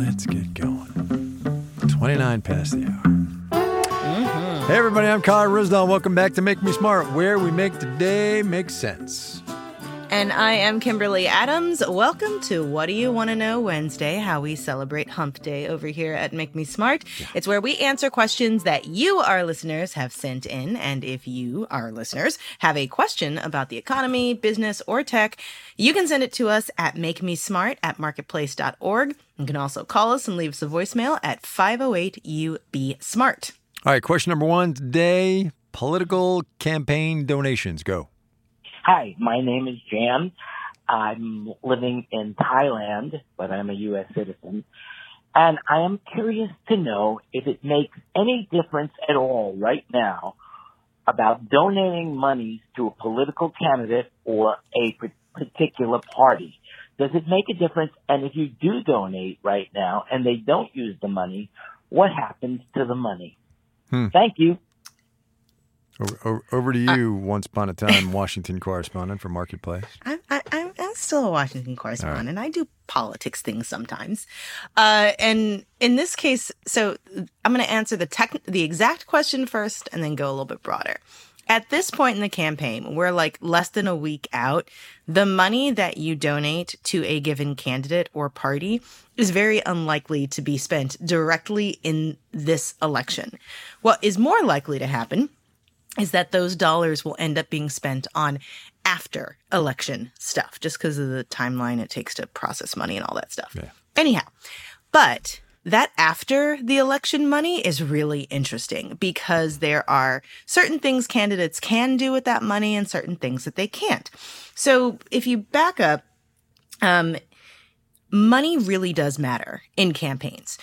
let's get going. 29 past the hour. Mm-hmm. Hey, everybody, I'm Kai Ryssdal. Welcome back to Make Me Smart, where we make today make sense. And I am Kimberly Adams. Welcome to What Do You Want to Know Wednesday, how we celebrate Hump Day over here at Make Me Smart. Yeah. It's where we answer questions that you, our listeners, have sent in. And if you, our listeners, have a question about the economy, business, or tech, you can send it to us at makemesmart at marketplace.org. You can also call us and leave us a voicemail at 508 UB Smart. All right, question number one today political campaign donations. Go. Hi, my name is Jan. I'm living in Thailand, but I'm a U.S. citizen. And I am curious to know if it makes any difference at all right now about donating money to a political candidate or a particular party. Does it make a difference? And if you do donate right now and they don't use the money, what happens to the money? Hmm. Thank you. Over, over to you, uh, once upon a time Washington correspondent for Marketplace. I, I, I'm still a Washington correspondent. Right. I do politics things sometimes. Uh, and in this case, so I'm going to answer the tech, the exact question first and then go a little bit broader. At this point in the campaign, we're like less than a week out. The money that you donate to a given candidate or party is very unlikely to be spent directly in this election. What is more likely to happen is that those dollars will end up being spent on after election stuff, just because of the timeline it takes to process money and all that stuff. Yeah. Anyhow, but that after the election money is really interesting because there are certain things candidates can do with that money and certain things that they can't. So if you back up, um, money really does matter in campaigns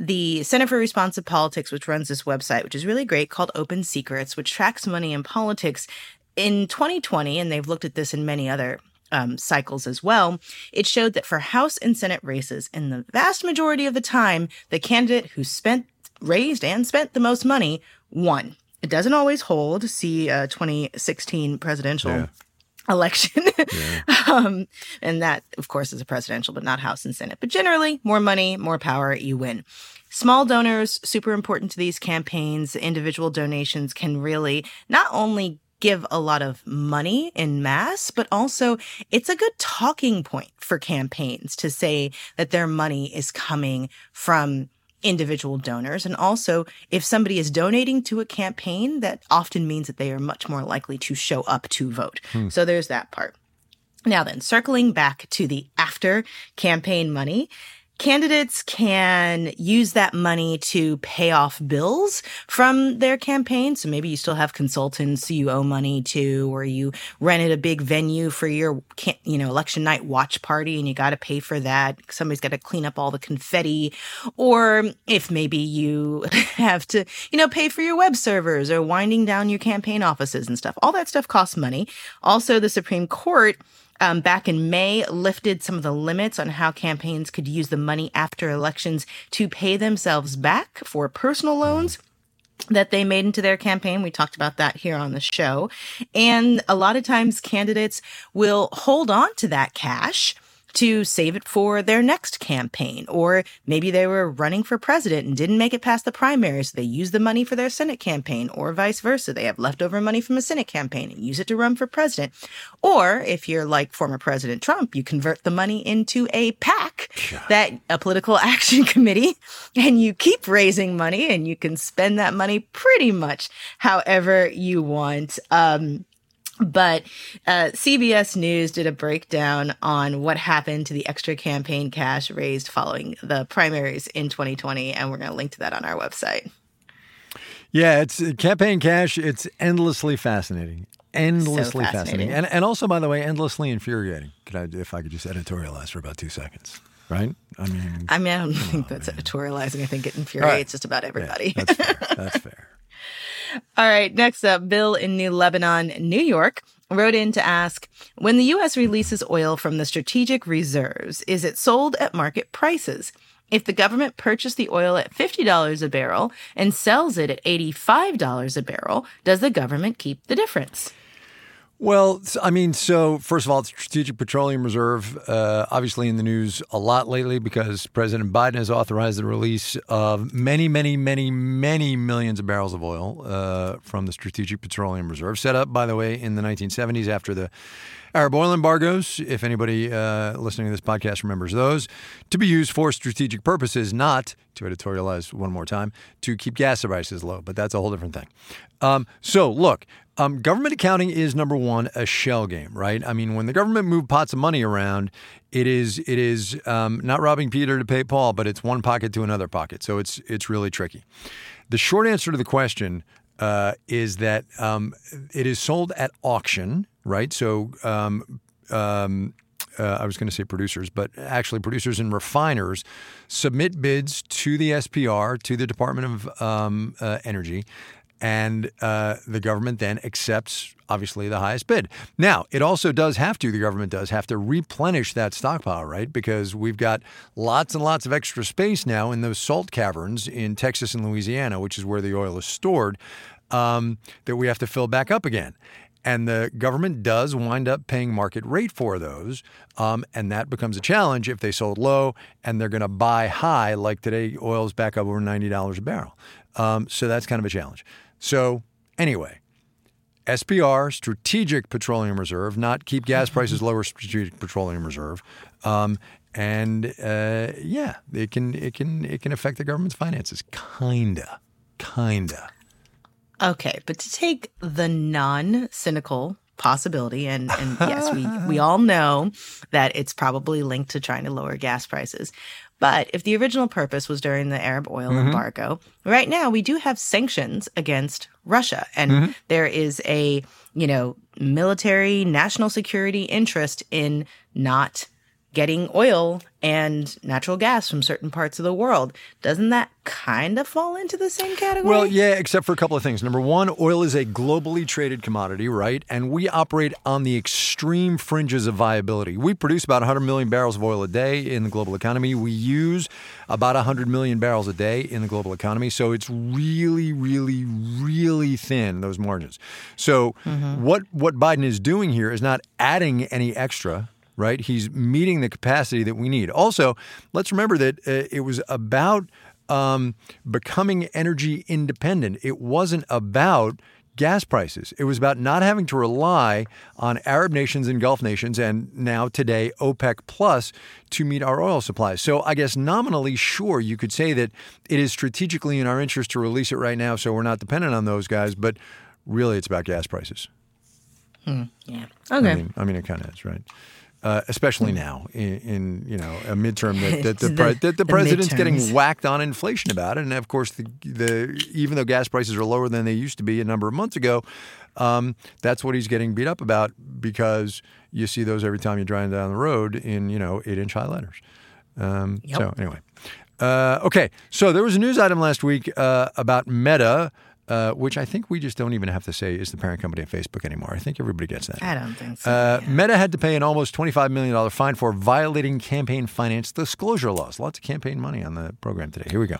the Center for Responsive Politics, which runs this website, which is really great, called Open Secrets, which tracks money in politics. In 2020, and they've looked at this in many other um, cycles as well, it showed that for House and Senate races, in the vast majority of the time, the candidate who spent, raised, and spent the most money won. It doesn't always hold. See uh, 2016 presidential. Yeah election. Yeah. um, and that, of course, is a presidential, but not House and Senate. But generally, more money, more power, you win. Small donors, super important to these campaigns. Individual donations can really not only give a lot of money in mass, but also it's a good talking point for campaigns to say that their money is coming from individual donors. And also, if somebody is donating to a campaign, that often means that they are much more likely to show up to vote. Hmm. So there's that part. Now then, circling back to the after campaign money, candidates can use that money to pay off bills from their campaign. So maybe you still have consultants you owe money to, or you rented a big venue for your, you know, election night watch party and you got to pay for that. Somebody's got to clean up all the confetti. Or if maybe you have to, you know, pay for your web servers or winding down your campaign offices and stuff. All that stuff costs money. Also, the Supreme Court um, back in May lifted some of the limits on how campaigns could use the money after elections to pay themselves back for personal loans that they made into their campaign. We talked about that here on the show. And a lot of times candidates will hold on to that cash to save it for their next campaign. Or maybe they were running for president and didn't make it past the primary, so they use the money for their Senate campaign, or vice versa. They have leftover money from a Senate campaign and use it to run for president. Or if you're like former President Trump, you convert the money into a PAC, that a political action committee, and you keep raising money and you can spend that money pretty much however you want. Um, but uh, CBS News did a breakdown on what happened to the extra campaign cash raised following the primaries in 2020, and we're going to link to that on our website. Yeah, it's campaign cash. It's endlessly fascinating, endlessly so fascinating. fascinating, and and also, by the way, endlessly infuriating. Could I, if I could just editorialize for about two seconds? Right? I mean, I mean, I don't think on, that's man. editorializing. I think it infuriates right. just about everybody. Yeah, that's fair. That's fair. All right, next up, Bill in New Lebanon, New York wrote in to ask When the U.S. releases oil from the strategic reserves, is it sold at market prices? If the government purchased the oil at $50 a barrel and sells it at $85 a barrel, does the government keep the difference? Well, I mean, so first of all, the Strategic Petroleum Reserve, uh, obviously in the news a lot lately because President Biden has authorized the release of many, many, many, many millions of barrels of oil uh, from the Strategic Petroleum Reserve, set up, by the way, in the 1970s after the Arab oil embargoes, if anybody uh, listening to this podcast remembers those, to be used for strategic purposes, not to editorialize one more time, to keep gas prices low. But that's a whole different thing. Um, so, look, um, government accounting is number one a shell game, right? I mean, when the government move pots of money around, it is it is um, not robbing Peter to pay Paul, but it's one pocket to another pocket. So it's it's really tricky. The short answer to the question uh, is that um, it is sold at auction, right? So. Um, um, uh, I was going to say producers, but actually producers and refiners submit bids to the SPR, to the Department of um, uh, Energy and uh, the government then accepts obviously the highest bid. Now, it also does have to, the government does have to replenish that stockpile, right? Because we've got lots and lots of extra space now in those salt caverns in Texas and Louisiana, which is where the oil is stored, um, that we have to fill back up again. And the government does wind up paying market rate for those. Um, and that becomes a challenge if they sold low and they're going to buy high, like today, oil's back up over $90 a barrel. Um, so that's kind of a challenge. So, anyway, SPR, Strategic Petroleum Reserve, not keep gas prices lower, Strategic Petroleum Reserve. Um, and uh, yeah, it can it can it can affect the government's finances, kinda, kinda. Okay, but to take the non-cynical possibility, and and yes, we we all know that it's probably linked to trying to lower gas prices. But if the original purpose was during the Arab oil mm-hmm. embargo, right now we do have sanctions against Russia. And mm-hmm. there is a, you know, military national security interest in not getting oil and natural gas from certain parts of the world. Doesn't that kind of fall into the same category? Well, yeah, except for a couple of things. Number one, oil is a globally traded commodity, right? And we operate on the extreme fringes of viability. We produce about 100 million barrels of oil a day in the global economy. We use about 100 million barrels a day in the global economy. So it's really, really, really thin, those margins. So mm-hmm. what, what Biden is doing here is not adding any extra right? He's meeting the capacity that we need. Also, let's remember that uh, it was about um, becoming energy independent. It wasn't about gas prices. It was about not having to rely on Arab nations and Gulf nations and now today OPEC plus to meet our oil supplies. So I guess nominally, sure, you could say that it is strategically in our interest to release it right now so we're not dependent on those guys, but really it's about gas prices. Hmm. Yeah. Okay. I mean, I mean it kind of is, right? Uh, especially now in, in, you know a midterm that, that the, the, that the, the president's midterms. getting whacked on inflation about it, and of course the, the even though gas prices are lower than they used to be a number of months ago, um, that's what he's getting beat up about because you see those every time you're driving down the road in you know eight inch highlighters. Um, yep. So anyway, uh, okay. So there was a news item last week uh, about Meta uh, which I think we just don't even have to say is the parent company of Facebook anymore. I think everybody gets that. I don't think so. Uh, yeah. Meta had to pay an almost $25 million fine for violating campaign finance disclosure laws. Lots of campaign money on the program today. Here we go.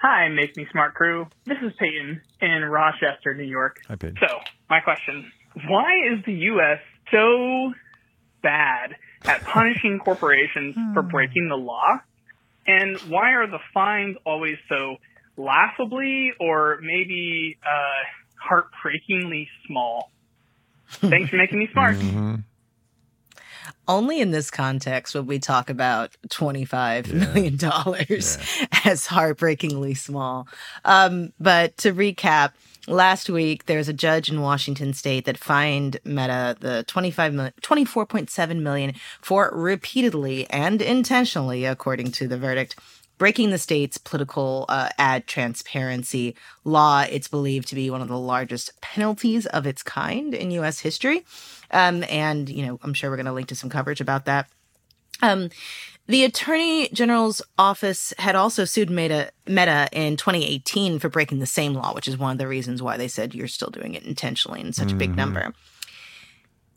Hi, Make Me Smart crew. This is Peyton in Rochester, New York. Hi, Peyton. So, my question Why is the U.S. so bad at punishing corporations for breaking the law? And why are the fines always so laughably or maybe uh, heartbreakingly small. Thanks for making me smart. Mm-hmm. Only in this context would we talk about twenty-five yeah. million dollars yeah. as heartbreakingly small. Um, but to recap, last week there's a judge in Washington state that fined Meta the 25 million, 24.7 million for repeatedly and intentionally, according to the verdict, breaking the state's political uh, ad transparency law. It's believed to be one of the largest penalties of its kind in U.S. history. Um, and, you know, I'm sure we're going to link to some coverage about that. Um, the Attorney General's office had also sued Meta, Meta in 2018 for breaking the same law, which is one of the reasons why they said you're still doing it intentionally in such mm-hmm. a big mm-hmm. number.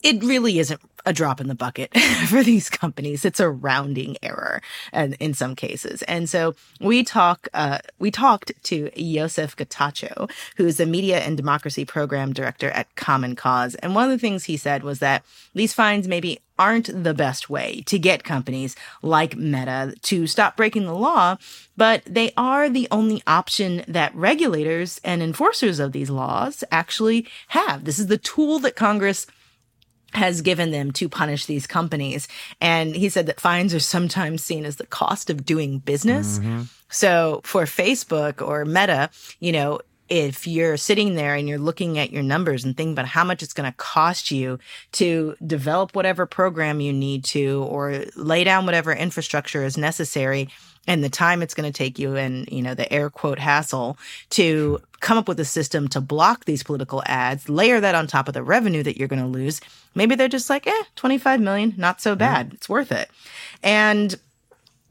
It really isn't a drop in the bucket for these companies. It's a rounding error and in some cases. And so we talk, uh, we talked to Yosef Getachew, who's the media and democracy program director at Common Cause. And one of the things he said was that these fines maybe aren't the best way to get companies like Meta to stop breaking the law, but they are the only option that regulators and enforcers of these laws actually have. This is the tool that Congress has given them to punish these companies. And he said that fines are sometimes seen as the cost of doing business. Mm-hmm. So for Facebook or Meta, you know, if you're sitting there and you're looking at your numbers and thinking about how much it's going to cost you to develop whatever program you need to or lay down whatever infrastructure is necessary and the time it's going to take you and you know the air quote hassle to come up with a system to block these political ads layer that on top of the revenue that you're going to lose maybe they're just like eh 25 million not so bad. It's worth it. And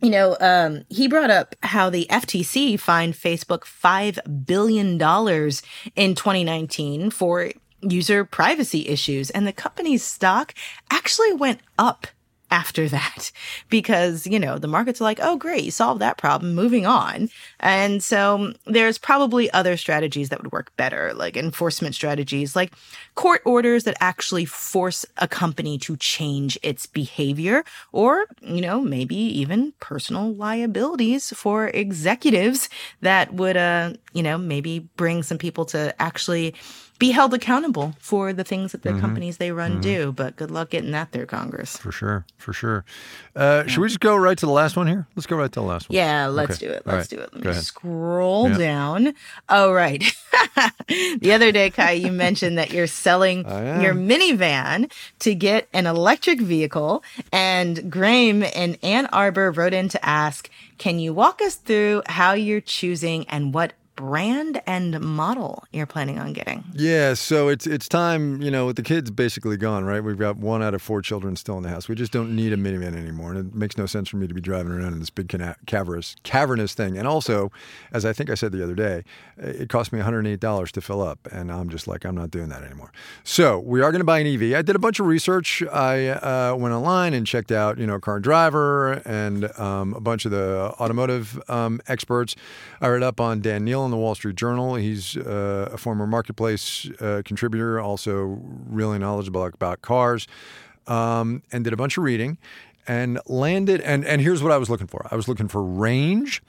you know, um, he brought up how the FTC fined Facebook $5 billion in 2019 for user privacy issues, and the company's stock actually went up after that because, you know, the markets are like, oh, great, you solved that problem, moving on. And so there's probably other strategies that would work better, like enforcement strategies, like court orders that actually force a company to change its behavior, or, you know, maybe even personal liabilities for executives that would, uh, you know, maybe bring some people to actually be held accountable for the things that the mm-hmm. companies they run mm-hmm. do. But good luck getting that through Congress. For sure, for sure. Uh, yeah. Should we just go right to the last one here? Let's go right to the last one. Yeah, let's okay. do it. Let's right. do it. Let go me ahead. scroll yeah. down. Oh, right. the other day, Kai, you mentioned that you're selling your minivan to get an electric vehicle, and Graham in Ann Arbor wrote in to ask, "Can you walk us through how you're choosing and what brand and model you're planning on getting? Yeah, so it's it's time, you know, with the kids basically gone, right? We've got one out of four children still in the house. We just don't need a minivan anymore. And it makes no sense for me to be driving around in this big cavernous cavernous thing. And also, as I think I said the other day, it cost me $108 to fill up, and I'm just like I'm not doing that anymore. So, we are going to buy an EV. I did a bunch of research. I uh, went online and checked out, you know, Car and Driver and um, a bunch of the automotive um, experts. I read up on Dan Neil in the Wall Street Journal. He's uh, a former marketplace uh, contributor, also really knowledgeable about cars, um, and did a bunch of reading and landed. And, and here's what I was looking for I was looking for range.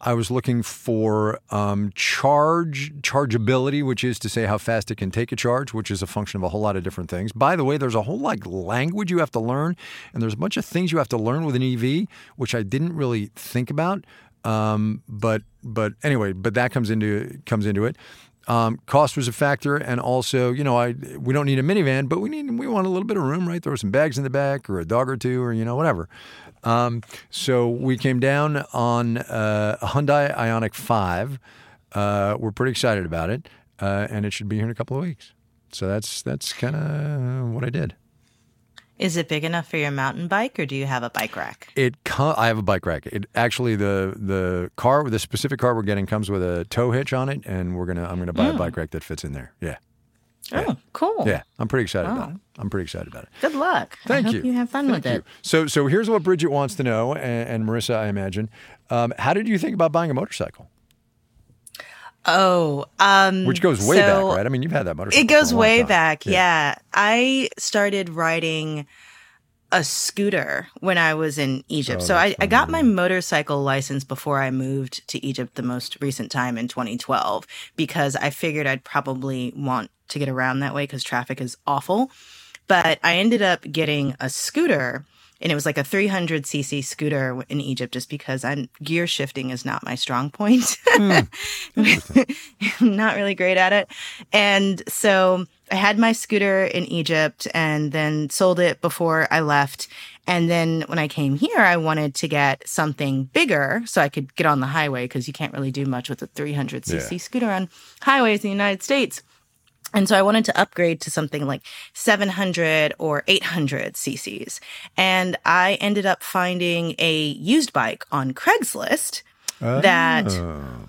I was looking for um, charge chargeability, which is to say how fast it can take a charge, which is a function of a whole lot of different things. By the way, there's a whole like language you have to learn, and there's a bunch of things you have to learn with an EV, which I didn't really think about. Um, but but anyway, but that comes into comes into it. Um, cost was a factor, and also, you know, I we don't need a minivan, but we need we want a little bit of room, right? Throw some bags in the back, or a dog or two, or you know, whatever. Um, so we came down on uh, a Hyundai Ioniq Five. Uh, we're pretty excited about it, uh, and it should be here in a couple of weeks. So that's that's kind of what I did. Is it big enough for your mountain bike, or do you have a bike rack? It I have a bike rack. It actually the the car the specific car we're getting comes with a tow hitch on it, and we're gonna I'm gonna buy mm. a bike rack that fits in there. Yeah. Oh, yeah. cool. Yeah, I'm pretty excited oh. about it. I'm pretty excited about it. Good luck. Thank I you. you have fun Thank with you. it. So, so here's what Bridget wants to know, and, and Marissa, I imagine. Um, how did you think about buying a motorcycle? Oh, um, which goes way so back, right? I mean, you've had that motorcycle. It goes way time. back. Yeah. yeah. I started riding a scooter when I was in Egypt. Oh, so I, I, got my motorcycle license before I moved to Egypt the most recent time in 2012 because I figured I'd probably want to get around that way because traffic is awful. But I ended up getting a scooter and it was like a 300cc scooter in Egypt just because I'm gear shifting is not my strong point. Mm. I'm not really great at it. And so I had my scooter in Egypt and then sold it before I left. And then when I came here, I wanted to get something bigger so I could get on the highway because you can't really do much with a 300cc yeah. scooter on highways in the United States. And so I wanted to upgrade to something like 700 or 800 cc's. And I ended up finding a used bike on Craigslist oh. that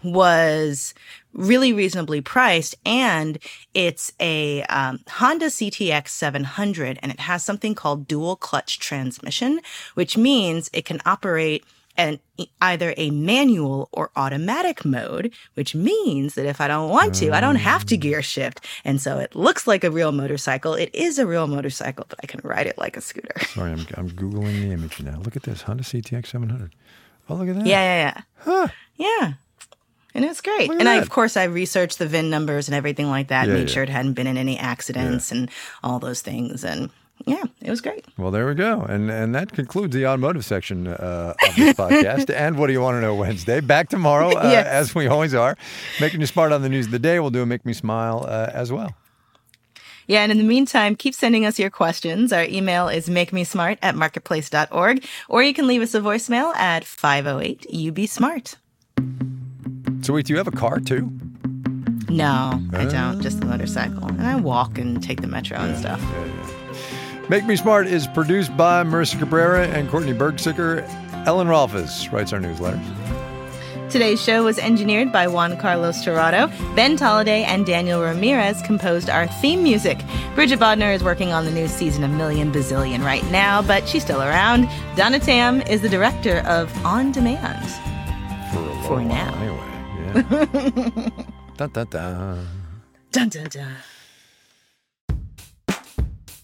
was really reasonably priced. And it's a um, Honda CTX 700 and it has something called dual clutch transmission, which means it can operate and either a manual or automatic mode, which means that if I don't want to, I don't have to gear shift. And so it looks like a real motorcycle. It is a real motorcycle, but I can ride it like a scooter. Sorry, I'm, I'm Googling the image now. Look at this Honda CTX 700. Oh, look at that. Yeah, yeah, yeah. Huh. Yeah. And it's great. And I, of course, I researched the VIN numbers and everything like that, yeah, made yeah. sure it hadn't been in any accidents yeah. and all those things. And yeah, it was great. Well, there we go. And and that concludes the automotive section uh, of this podcast. and what do you want to know Wednesday? Back tomorrow, uh, yes. as we always are, making you smart on the news of the day. We'll do a make me smile uh, as well. Yeah, and in the meantime, keep sending us your questions. Our email is makemesmart at marketplace.org, or you can leave us a voicemail at 508 UB Smart. So, wait, do you have a car too? No, I don't. Just a motorcycle. And I walk and take the metro yeah, and stuff. Yeah, yeah. Make Me Smart is produced by Marissa Cabrera and Courtney Bergsieker. Ellen Rolfes writes our newsletters. Today's show was engineered by Juan Carlos Torrado. Ben Tolliday and Daniel Ramirez composed our theme music. Bridget Bodnar is working on the new season of Million Bazillion right now, but she's still around. Donna Tam is the director of On Demand. For, For now. Anyway, yeah. dun, dun, dun. Dun, dun, dun.